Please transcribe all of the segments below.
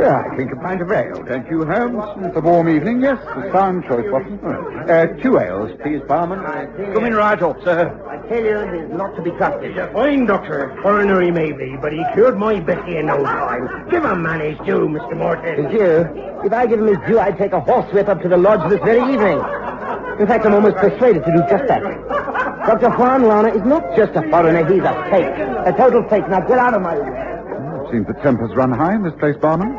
Yeah, I think a pint of ale, don't you, Holmes? It's a warm evening, yes. A sound choice, Watson. Uh, two ales, please, barman. Coming right off, sir. I tell you, he's not to be trusted. He's a fine doctor. Foreigner he may be, but he cured my Betty in no time. Give him man his due, Mr. Morton. His due? If I give him his due, I'd take a horsewhip up to the lodge this very evening. In fact, I'm almost persuaded to do just that. Dr. Juan Lana is not just a foreigner, he's a fake. A total fake. Now get out of my way. Seems the temper's run high in this place, barman.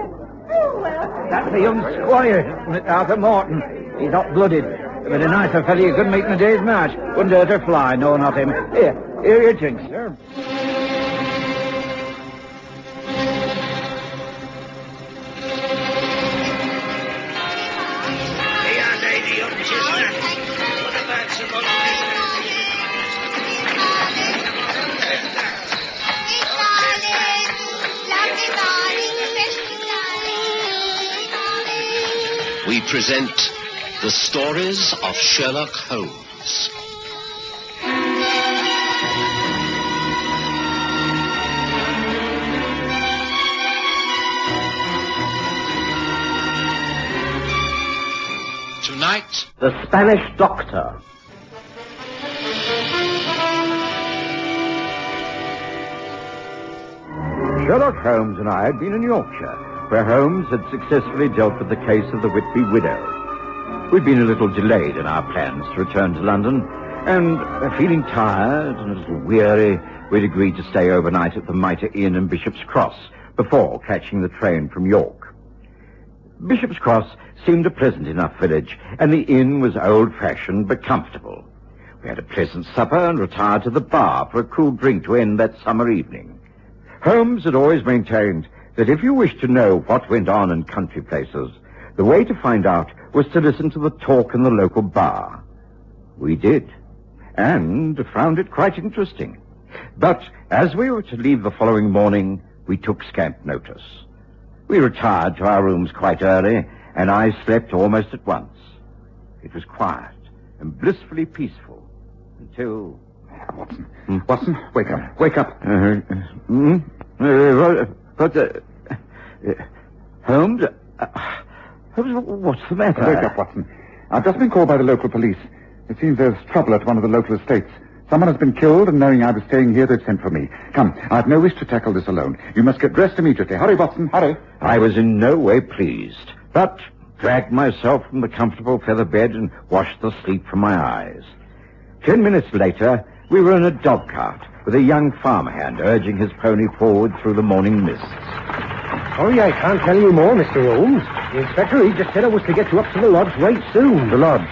That's the young squire, Arthur Morton? He's hot-blooded. But a nicer fellow you couldn't meet in a day's match. Wouldn't hurt a fly, no, not him. Here, here your drink, sir. Present the stories of Sherlock Holmes. Tonight, The Spanish Doctor. Sherlock Holmes and I had been in Yorkshire, where Holmes had successfully dealt with the case of the Whitby widow. We'd been a little delayed in our plans to return to London, and uh, feeling tired and a little weary, we'd agreed to stay overnight at the Mitre Inn in Bishop's Cross before catching the train from York. Bishop's Cross seemed a pleasant enough village, and the inn was old-fashioned but comfortable. We had a pleasant supper and retired to the bar for a cool drink to end that summer evening. Holmes had always maintained that if you wished to know what went on in country places, the way to find out was to listen to the talk in the local bar. We did, and found it quite interesting. But as we were to leave the following morning, we took scant notice. We retired to our rooms quite early, and I slept almost at once. It was quiet and blissfully peaceful until Watson. Watson, wake up. Wake up. Uh, hmm? Uh, what, what, uh, Holmes? Uh, Holmes, what's the matter? Wake up, Watson. I've just been called by the local police. It seems there's trouble at one of the local estates. Someone has been killed, and knowing I was staying here, they've sent for me. Come, I've no wish to tackle this alone. You must get dressed immediately. Hurry, Watson, hurry. I was in no way pleased, but dragged myself from the comfortable feather bed and washed the sleep from my eyes. Ten minutes later, we were in a dog cart with a young farmhand urging his pony forward through the morning mist. Sorry, I can't tell you more, Mr. Holmes. The inspector, he just said I was to get you up to the lodge right soon. The lodge.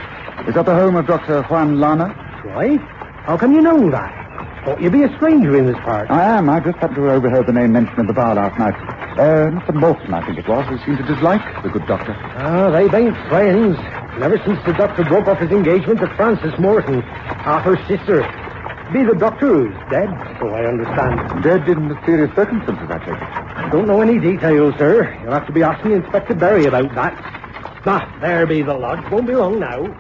Is that the home of Dr. Juan Lana? Why? How come you know that? Thought you'd be a stranger in this part. I am. I just happened to have overheard the name mentioned in the bar last night. Uh, Mr. Morton, I think it was, who seemed to dislike the good doctor. Ah, they ain't friends. Ever since the doctor broke off his engagement to Frances Morton, Arthur's sister. Be the doctor who's dead, so I understand. Dead in mysterious circumstances, I take it. Don't know any details, sir. You'll have to be asking Inspector Berry about that. Ah, there be the lodge. Won't be long now.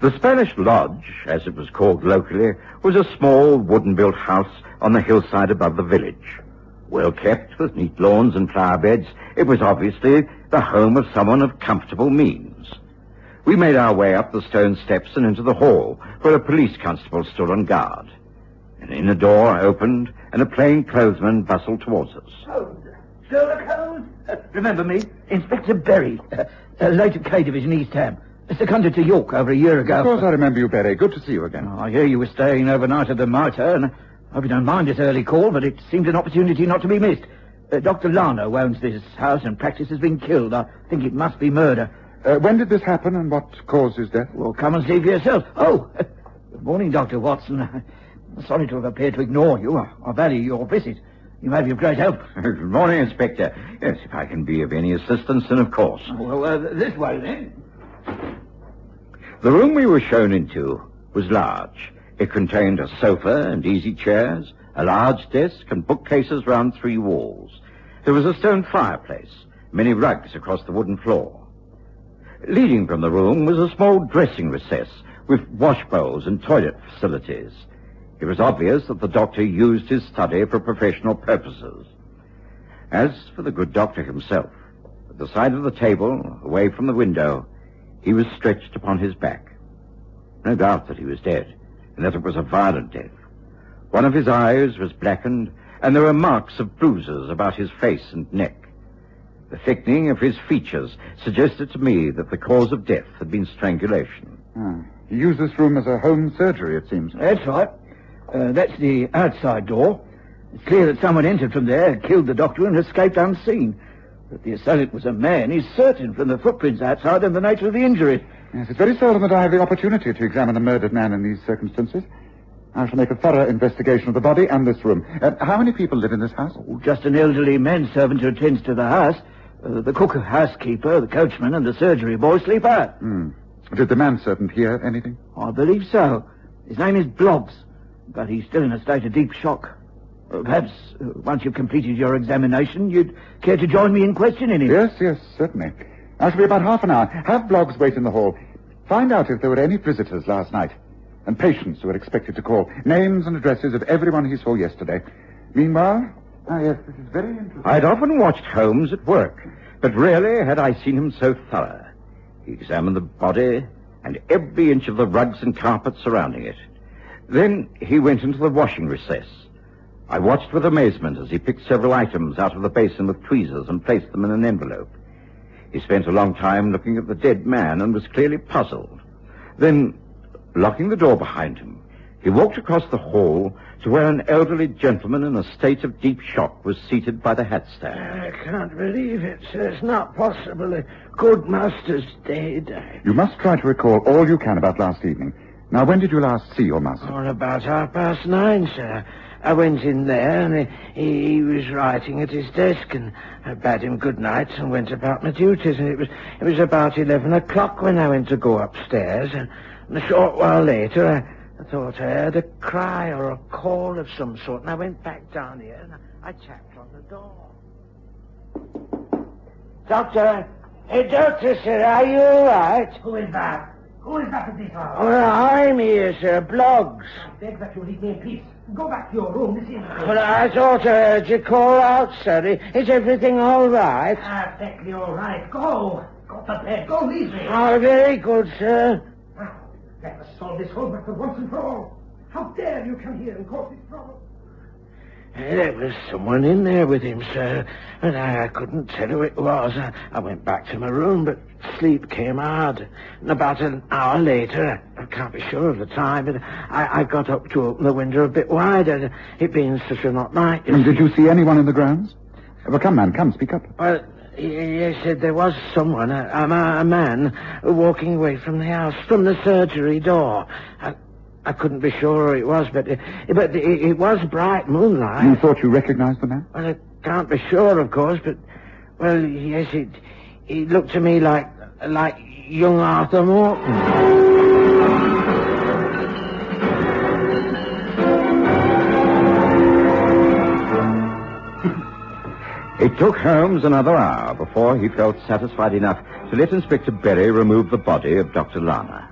The Spanish Lodge, as it was called locally, was a small wooden-built house on the hillside above the village. Well kept, with neat lawns and flower beds, it was obviously the home of someone of comfortable means. We made our way up the stone steps and into the hall, where a police constable stood on guard. An inner door opened, and a plainclothesman bustled towards us. Holmes. Sherlock Holmes? Uh, remember me? Inspector Berry. Uh, uh, late at K Division, East Ham. Seconded to York over a year ago. Of course I remember you, Berry. Good to see you again. Oh, I hear you were staying overnight at the Mitre, and I hope you don't mind this early call, but it seemed an opportunity not to be missed. Uh, Dr. Lana owns this house and practice has been killed. I think it must be murder. Uh, when did this happen and what caused his death? Well, come and see for yourself. Oh, good morning, Dr. Watson. Sorry to have appeared to ignore you. I, I value your visit. You may be of great help. Good morning, Inspector. Yes, if I can be of any assistance, then of course. Well, uh, this way, then. The room we were shown into was large. It contained a sofa and easy chairs, a large desk, and bookcases round three walls. There was a stone fireplace, many rugs across the wooden floor. Leading from the room was a small dressing recess with wash bowls and toilet facilities. It was obvious that the doctor used his study for professional purposes. As for the good doctor himself, at the side of the table, away from the window, he was stretched upon his back. No doubt that he was dead, and that it was a violent death. One of his eyes was blackened, and there were marks of bruises about his face and neck. The thickening of his features suggested to me that the cause of death had been strangulation. Ah, he used this room as a home surgery, it seems. That's right. Uh, that's the outside door. It's clear that someone entered from there, killed the doctor, and escaped unseen. That the assailant was a man is certain from the footprints outside and the nature of the injury. Yes, it's very seldom that I have the opportunity to examine a murdered man in these circumstances. I shall make a thorough investigation of the body and this room. Uh, how many people live in this house? Oh, just an elderly manservant who attends to the house. Uh, the cook, housekeeper, the coachman, and the surgery boy sleep out. Hmm. Did the manservant hear anything? I believe so. His name is Bloggs, but he's still in a state of deep shock. Uh, perhaps, uh, once you've completed your examination, you'd care to join me in questioning him. Yes, yes, certainly. I shall be about half an hour. Have Bloggs wait in the hall. Find out if there were any visitors last night and patients who were expected to call. Names and addresses of everyone he saw yesterday. Meanwhile, ah, yes, this is very interesting. I'd often watched Holmes at work, but rarely had I seen him so thorough. He examined the body and every inch of the rugs and carpets surrounding it. Then he went into the washing recess. I watched with amazement as he picked several items out of the basin with tweezers and placed them in an envelope. He spent a long time looking at the dead man and was clearly puzzled. Then, locking the door behind him, he walked across the hall to where an elderly gentleman in a state of deep shock was seated by the hat stand. I can't believe it, sir. It's not possible. A good master's dead. You must try to recall all you can about last evening. Now, when did you last see your master? Or about half past nine, sir. I went in there and he, he was writing at his desk and I bade him good night and went about my duties and it was it was about eleven o'clock when I went to go upstairs and, and a short while later I, I thought I heard a cry or a call of some sort and I went back down here and I, tapped on the door. Doctor, hey doctor, sir, are you all right? Who is that? Who is that at this hour? Oh, I'm here, sir, Bloggs. I beg that you leave me in peace. Go back to your room this evening. Well, I thought I heard you call out, sir. Is everything all right? Perfectly all right. Go. Go to bed. Go easy. Oh, very good, sir. Now, let us solve this whole matter once and for all. How dare you come here and cause this trouble? There was someone in there with him, sir, and I, I couldn't tell who it was. I, I, went back to my room, but sleep came hard. And about an hour later, I, I can't be sure of the time, but I, I, got up to open the window a bit wider, it being such a hot night. And did you see anyone in the grounds? Well, come, man, come, speak up. Well, yes, said there was someone, a, a, a man, walking away from the house, from the surgery door. I, I couldn't be sure who it was, but it, but it, it was bright moonlight. You thought you recognized the man? Well, I can't be sure, of course, but well, yes, it it looked to me like like young Arthur Morton. It took Holmes another hour before he felt satisfied enough to let Inspector Berry remove the body of Dr. Lana.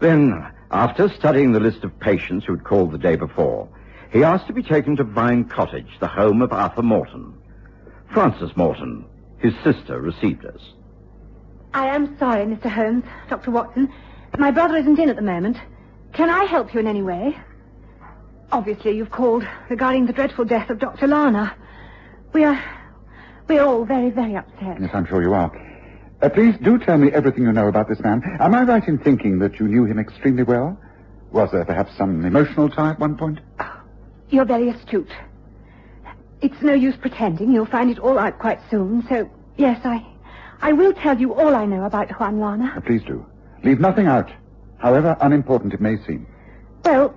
Then, after studying the list of patients who had called the day before, he asked to be taken to Vine Cottage, the home of Arthur Morton. Frances Morton, his sister, received us. I am sorry, Mr. Holmes, Dr. Watson. My brother isn't in at the moment. Can I help you in any way? Obviously, you've called regarding the dreadful death of Dr. Lana. We are... We're all very, very upset. Yes, I'm sure you are. Uh, please do tell me everything you know about this man. Am I right in thinking that you knew him extremely well? Was there perhaps some emotional tie at one point? Oh, You're very astute. It's no use pretending. You'll find it all out quite soon. So, yes, I, I will tell you all I know about Juan Lana. Uh, please do. Leave nothing out, however unimportant it may seem. Well,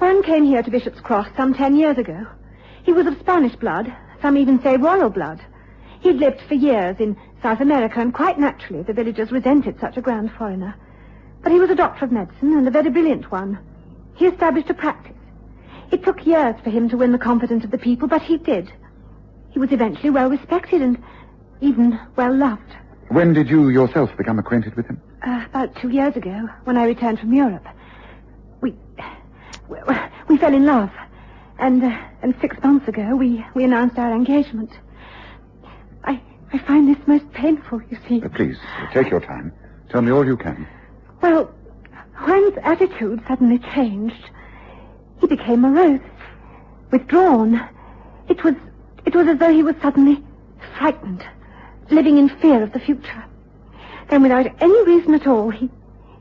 Juan came here to Bishop's Cross some ten years ago. He was of Spanish blood. Some even say royal blood. He'd lived for years in South America, and quite naturally the villagers resented such a grand foreigner. But he was a doctor of medicine, and a very brilliant one. He established a practice. It took years for him to win the confidence of the people, but he did. He was eventually well respected and even well loved. When did you yourself become acquainted with him? Uh, about two years ago, when I returned from Europe. We, we fell in love. And, uh, and six months ago, we, we announced our engagement. I, I find this most painful, you see. Uh, please, take your time. Tell me all you can. Well, Juan's attitude suddenly changed. He became morose, withdrawn. It was, it was as though he was suddenly frightened, living in fear of the future. Then, without any reason at all, he,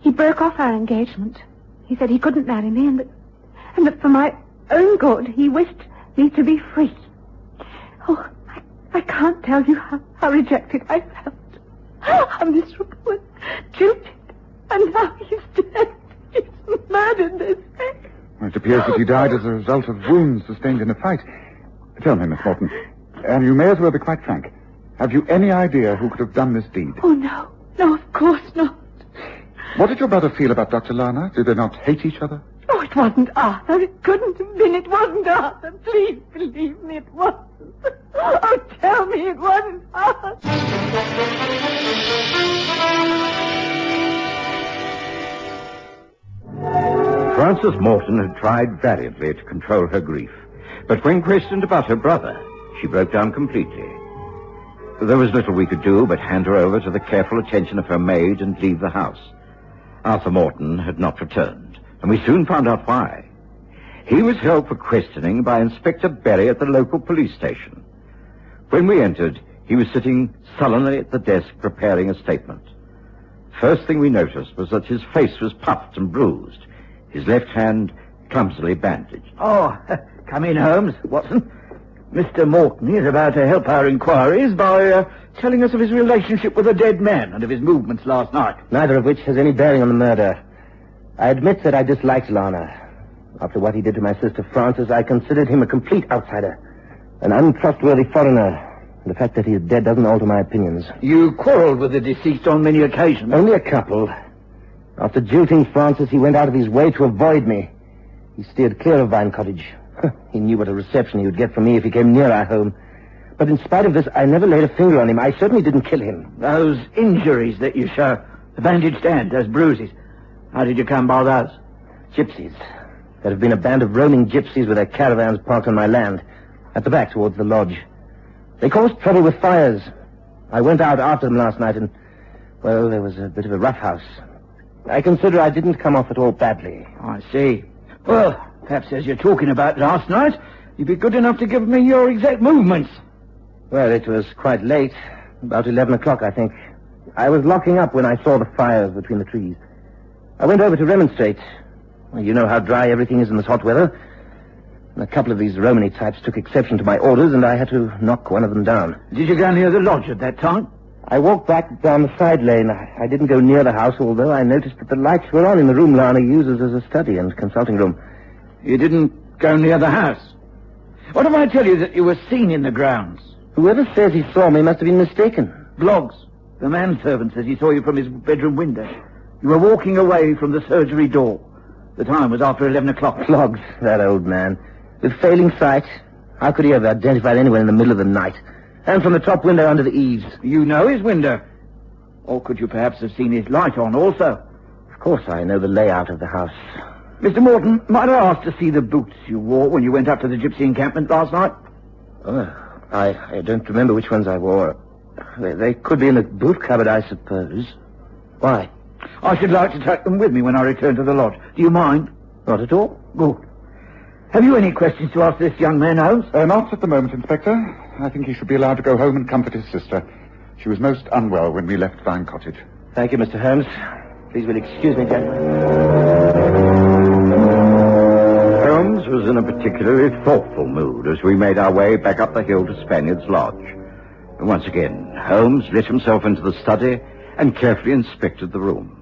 he broke off our engagement. He said he couldn't marry me, and that, and that for my own good, he wished me to be free. Oh, I, I can't tell you how, how rejected I felt. How miserable and jilted. And now he's dead. He's murdered this man. Well, It appears that he died as a result of wounds sustained in a fight. Tell me, Miss Morton, and you may as well be quite frank. Have you any idea who could have done this deed? Oh, no. No, of course not. What did your brother feel about Dr. Lana? Did they not hate each other? It wasn't Arthur. It couldn't have been. It wasn't Arthur. Please believe me, it wasn't. Oh, tell me it wasn't Arthur. Frances Morton had tried valiantly to control her grief, but when questioned about her brother, she broke down completely. There was little we could do but hand her over to the careful attention of her maid and leave the house. Arthur Morton had not returned, and we soon found out why. He was held for questioning by Inspector Berry at the local police station. When we entered, he was sitting sullenly at the desk preparing a statement. First thing we noticed was that his face was puffed and bruised, his left hand clumsily bandaged. Oh, come in, Holmes. Watson. Mr. Morton is about to help our inquiries by uh, telling us of his relationship with a dead man and of his movements last night. Neither of which has any bearing on the murder. I admit that I disliked Lana. After what he did to my sister Frances, I considered him a complete outsider, an untrustworthy foreigner. The fact that he is dead doesn't alter my opinions. You quarreled with the deceased on many occasions. Only a couple. After jilting Frances, he went out of his way to avoid me. He steered clear of Vine Cottage. he knew what a reception he would get from me if he came near our home. But in spite of this, I never laid a finger on him. I certainly didn't kill him. Those injuries that you show, the bandaged hand, those bruises. How did you come by those? Gypsies. There have been a band of roaming gypsies with their caravans parked on my land, at the back towards the lodge. They caused trouble with fires. I went out after them last night and, well, there was a bit of a rough house. I consider I didn't come off at all badly. I see. Well, perhaps as you're talking about last night, you'd be good enough to give me your exact movements. Well, it was quite late. About 11 o'clock, I think. I was locking up when I saw the fires between the trees. I went over to remonstrate. Well, you know how dry everything is in this hot weather. And a couple of these Romany types took exception to my orders, and I had to knock one of them down. Did you go near the lodge at that time? I walked back down the side lane. I, I didn't go near the house, although I noticed that the lights were on in the room Lana uses as a study and consulting room. You didn't go near the house. What if I tell you that you were seen in the grounds? Whoever says he saw me must have been mistaken. Bloggs, the manservant, says he saw you from his bedroom window. You were walking away from the surgery door. The time was after 11 o'clock. Bloggs, that old man. With failing sight, how could he have identified anyone in the middle of the night? And from the top window under the eaves. You know his window. Or could you perhaps have seen his light on also? Of course I know the layout of the house. Mr. Morton, might I ask to see the boots you wore when you went up to the gypsy encampment last night? Oh, I, I don't remember which ones I wore. They, they could be in the boot cupboard, I suppose. Why? I should like to take them with me when I return to the lodge. Do you mind? Not at all. Good. Have you any questions to ask this young man, Holmes? Uh, not at the moment, Inspector. I think he should be allowed to go home and comfort his sister. She was most unwell when we left Vine Cottage. Thank you, Mr. Holmes. Please will excuse me, gentlemen. Holmes was in a particularly thoughtful mood as we made our way back up the hill to Spaniard's Lodge. And once again, Holmes let himself into the study and carefully inspected the room.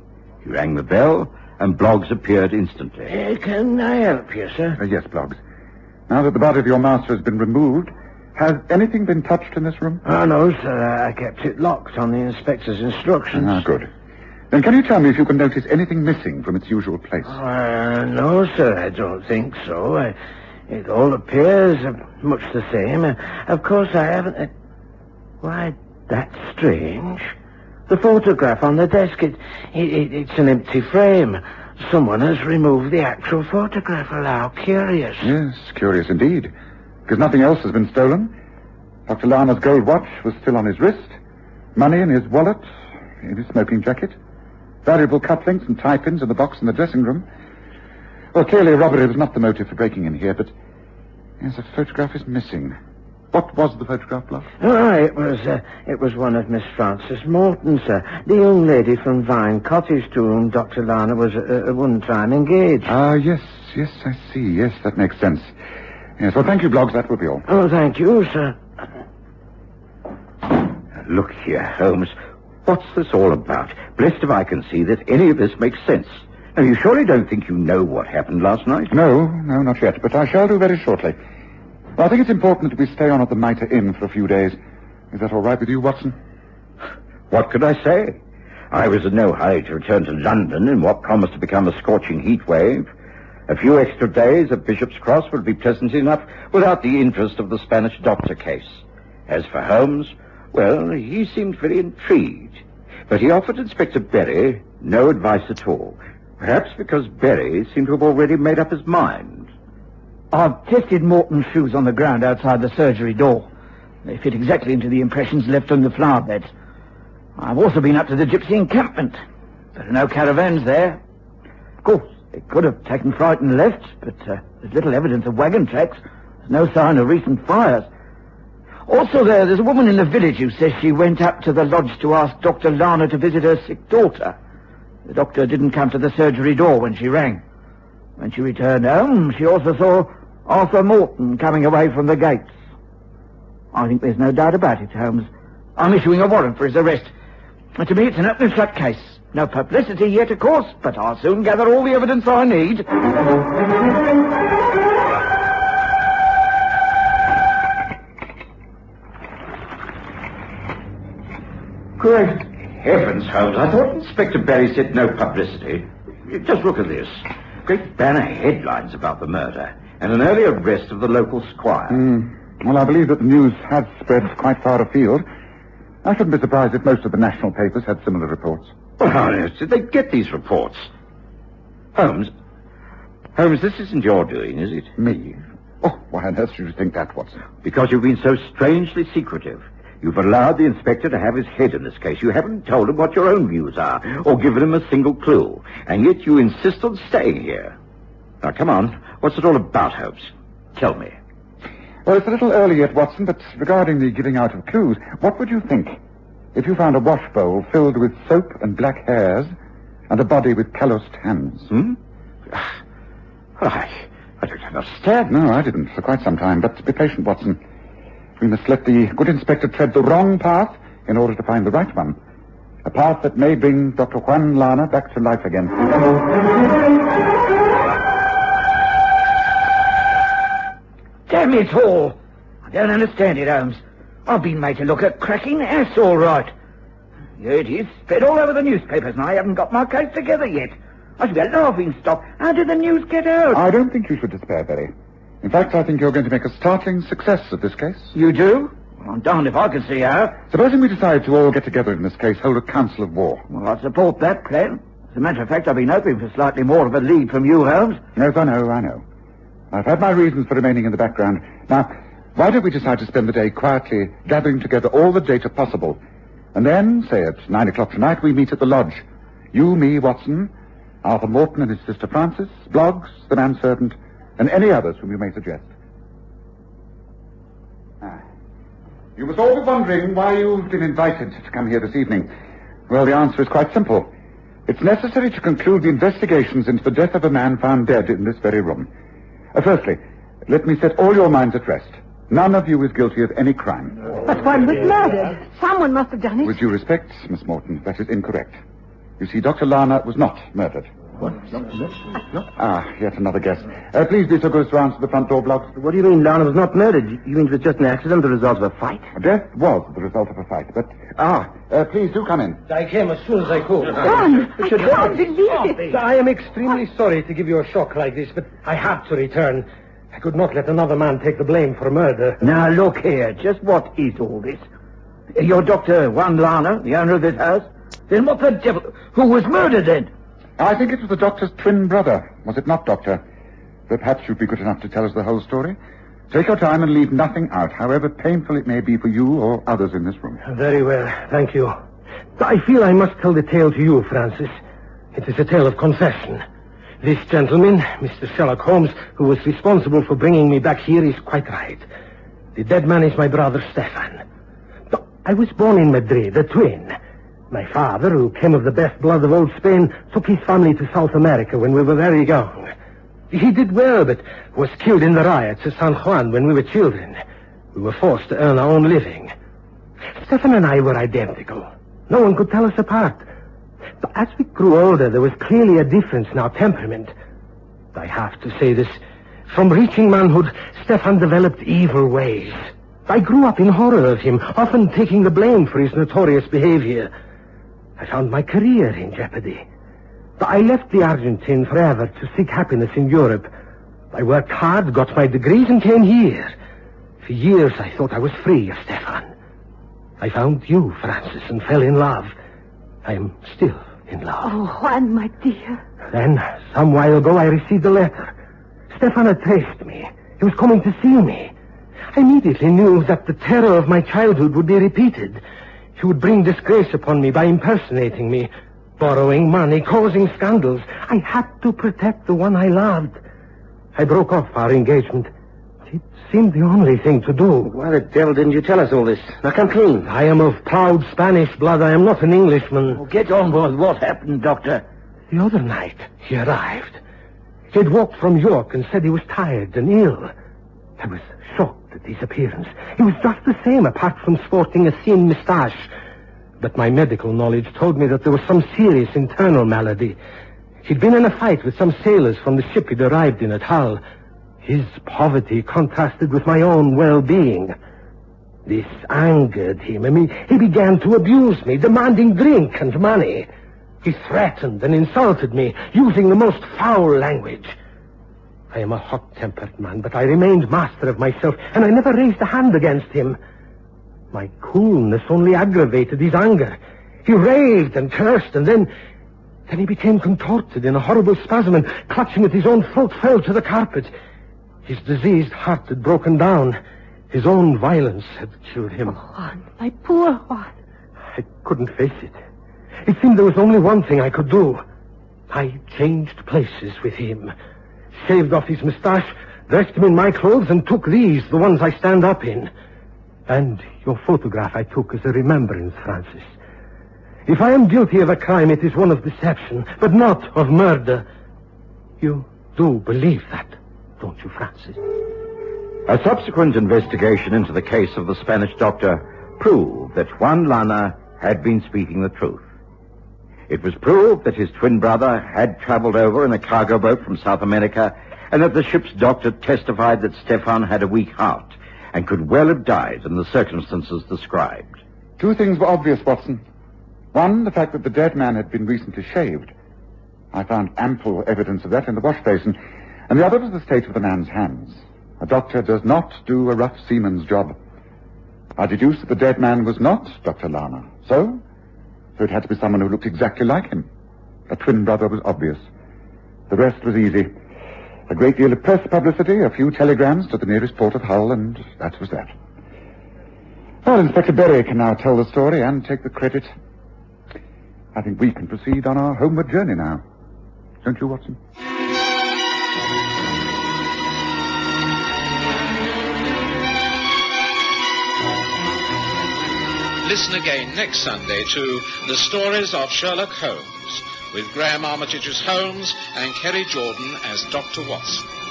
He rang the bell, and Bloggs appeared instantly. Uh, can I help you, sir? Uh, yes, Bloggs. Now that the body of your master has been removed, has anything been touched in this room? Oh, no, sir. I kept it locked on the inspector's instructions. Ah, good. Then can you tell me if you can notice anything missing from its usual place? Uh, no, sir, I don't think so. I, it all appears uh, much the same. Uh, of course, I haven't... Uh, why, that's strange. The photograph on the desk, it, it, it, it's an empty frame. someone has removed the actual photograph. Well, curious. Yes, curious indeed. Because nothing else has been stolen. Dr. Lana's gold watch was still on his wrist. Money in his wallet, in his smoking jacket. Valuable cufflinks and tie pins in the box in the dressing room. Well, clearly robbery was not the motive for breaking in here, but yes, a photograph is missing. What was the photograph, Bluff? Oh, it was uh, it was one of Miss Frances Morton, sir. The young lady from Vine Cottage to whom Dr. Lana was uh, at one time engaged. Ah, yes, yes, I see. Yes, that makes sense. Yes, well, thank you, Bloggs. That will be all. Oh, thank you, sir. Look here, Holmes. What's this all about? Blessed if I can see that any of this makes sense. Now, you surely don't think you know what happened last night? No, no, not yet, but I shall do very shortly. I think it's important that we stay on at the Mitre Inn for a few days. Is that all right with you, Watson? What could I say? I was in no hurry to return to London in what promised to become a scorching heat wave. A few extra days at Bishop's Cross would be pleasant enough without the interest of the Spanish doctor case. As for Holmes, well, he seemed very intrigued. But he offered Inspector Berry no advice at all. Perhaps because Berry seemed to have already made up his mind. I've tested Morton's shoes on the ground outside the surgery door. They fit exactly into the impressions left on the flower beds. I've also been up to the gypsy encampment. There are no caravans there. Of course, they could have taken fright and left, but uh, there's little evidence of wagon tracks. There's no sign of recent fires. Also, there, there's a woman in the village who says she went up to the lodge to ask Dr. Lana to visit her sick daughter. The doctor didn't come to the surgery door when she rang. When she returned home, she also saw Arthur Morton coming away from the gates. I think there's no doubt about it, Holmes. I'm issuing a warrant for his arrest. And to me, it's an open and shut case. No publicity yet, of course, but I'll soon gather all the evidence I need. Great heavens, Holmes. I thought Inspector Berry said no publicity. Just look at this. Great banner headlines about the murder and an early arrest of the local squire. Mm. Well, I believe that the news has spread quite far afield. I shouldn't be surprised if most of the national papers had similar reports. Well, how on earth did they get these reports? Holmes, Holmes, this isn't your doing, is it? Me? Oh, why on earth should you think that, Watson? Because you've been so strangely secretive. You've allowed the inspector to have his head in this case. You haven't told him what your own views are, or given him a single clue. And yet you insist on staying here. Now, come on. What's it all about, Holmes? Tell me. Well, it's a little early yet, Watson, but regarding the giving out of clues, what would you think if you found a wash bowl filled with soap and black hairs and a body with calloused hands? Hmm? I, I don't understand. No, I didn't for quite some time, but be patient, Watson. We must let the good inspector tread the wrong path in order to find the right one. A path that may bring Dr. Juan Lana back to life again. Damn it all! I don't understand it, Holmes. I've been made to look a cracking ass, all right. Here it is, spread all over the newspapers, and I haven't got my case together yet. I should be a laughing stock. How did the news get out? I don't think you should despair, Berry. In fact, I think you're going to make a startling success of this case. You do? Well, I'm darned if I can see how. Supposing we decide to all get together in this case, hold a council of war. Well, I support that plan. As a matter of fact, I've been hoping for slightly more of a lead from you, Holmes. Yes, I know, I know. I've had my reasons for remaining in the background. Now, why don't we decide to spend the day quietly gathering together all the data possible? And then, say at nine o'clock tonight, we meet at the lodge. You, me, Watson, Arthur Morton and his sister Frances, Bloggs, the manservant, and any others whom you may suggest. Ah. You must all be wondering why you've been invited to come here this evening. Well, the answer is quite simple. It's necessary to conclude the investigations into the death of a man found dead in this very room. Uh, firstly, let me set all your minds at rest. None of you is guilty of any crime. But one was murdered. Someone must have done it. With due respect, Miss Morton, that is incorrect. You see, Dr. Lana was not murdered. What? Ah, yet another guess. Uh, please be so good as to answer the front door Bloggs. What do you mean Lana was not murdered? You mean it was just an accident, the result of a fight? Death was the result of a fight, but... Ah, uh, please do come in. I came as soon as I could. Juan, I can't believe it. I am extremely sorry to give you a shock like this, but I have to return. I could not let another man take the blame for murder. Now, look here. Just what is all this? You're Dr. Juan Lana, the owner of this house? Then what the devil... Who was murdered then? I think it was the doctor's twin brother, was it not, Doctor? But perhaps you'd be good enough to tell us the whole story. Take your time and leave nothing out, however painful it may be for you or others in this room. Very well, thank you. I feel I must tell the tale to you, Frances. It is a tale of confession. This gentleman, Mr. Sherlock Holmes, who was responsible for bringing me back here, is quite right. The dead man is my brother Stefan. I was born in Madrid, a twin. My father, who came of the best blood of old Spain, took his family to South America when we were very young. He did well, but was killed in the riots at San Juan when we were children. We were forced to earn our own living. Stefan and I were identical. No one could tell us apart. But as we grew older, there was clearly a difference in our temperament. I have to say this. From reaching manhood, Stefan developed evil ways. I grew up in horror of him, often taking the blame for his notorious behavior. I found my career in jeopardy. I left the Argentine forever to seek happiness in Europe. I worked hard, got my degrees, and came here. For years I thought I was free of Stefan. I found you, Frances, and fell in love. I am still in love. Oh, Juan, my dear. Then, some while ago, I received a letter. Stefan had traced me. He was coming to see me. I immediately knew that the terror of my childhood would be repeated. He would bring disgrace upon me by impersonating me, borrowing money, causing scandals. I had to protect the one I loved. I broke off our engagement. It seemed the only thing to do. Why the devil didn't you tell us all this? Now come clean. I am of proud Spanish blood. I am not an Englishman. Oh, get on with what happened, Doctor. The other night, he arrived. He had walked from York and said he was tired and ill. I was shocked his appearance. He was just the same, apart from sporting a thin moustache. But my medical knowledge told me that there was some serious internal malady. He'd been in a fight with some sailors from the ship he'd arrived in at Hull. His poverty contrasted with my own well-being. This angered him. I mean, he began to abuse me, demanding drink and money. He threatened and insulted me, using the most foul language. I am a hot-tempered man, but I remained master of myself, and I never raised a hand against him. My coolness only aggravated his anger. He raved and cursed, and then... Then he became contorted in a horrible spasm, and clutching at his own throat, fell to the carpet. His diseased heart had broken down. His own violence had killed him. Oh, Juan, my poor Juan. I couldn't face it. It seemed there was only one thing I could do. I changed places with him shaved off his moustache, dressed him in my clothes, and took these, the ones I stand up in. And your photograph I took as a remembrance, Frances. If I am guilty of a crime, it is one of deception, but not of murder. You do believe that, don't you, Frances? A subsequent investigation into the case of the Spanish doctor proved that Juan Lana had been speaking the truth. It was proved that his twin brother had traveled over in a cargo boat from South America and that the ship's doctor testified that Stefan had a weak heart and could well have died in the circumstances described. Two things were obvious, Watson. One, the fact that the dead man had been recently shaved. I found ample evidence of that in the wash basin. And the other was the state of the man's hands. A doctor does not do a rough seaman's job. I deduced that the dead man was not Dr. Lana. So, so it had to be someone who looked exactly like him. A twin brother was obvious. The rest was easy. A great deal of press publicity, a few telegrams to the nearest port of Hull, and that was that. Well, Inspector Berry can now tell the story and take the credit. I think we can proceed on our homeward journey now. Don't you, Watson? Listen again next Sunday to The Stories of Sherlock Holmes with Graham Armitage as Holmes and Kerry Jordan as Dr. Watson.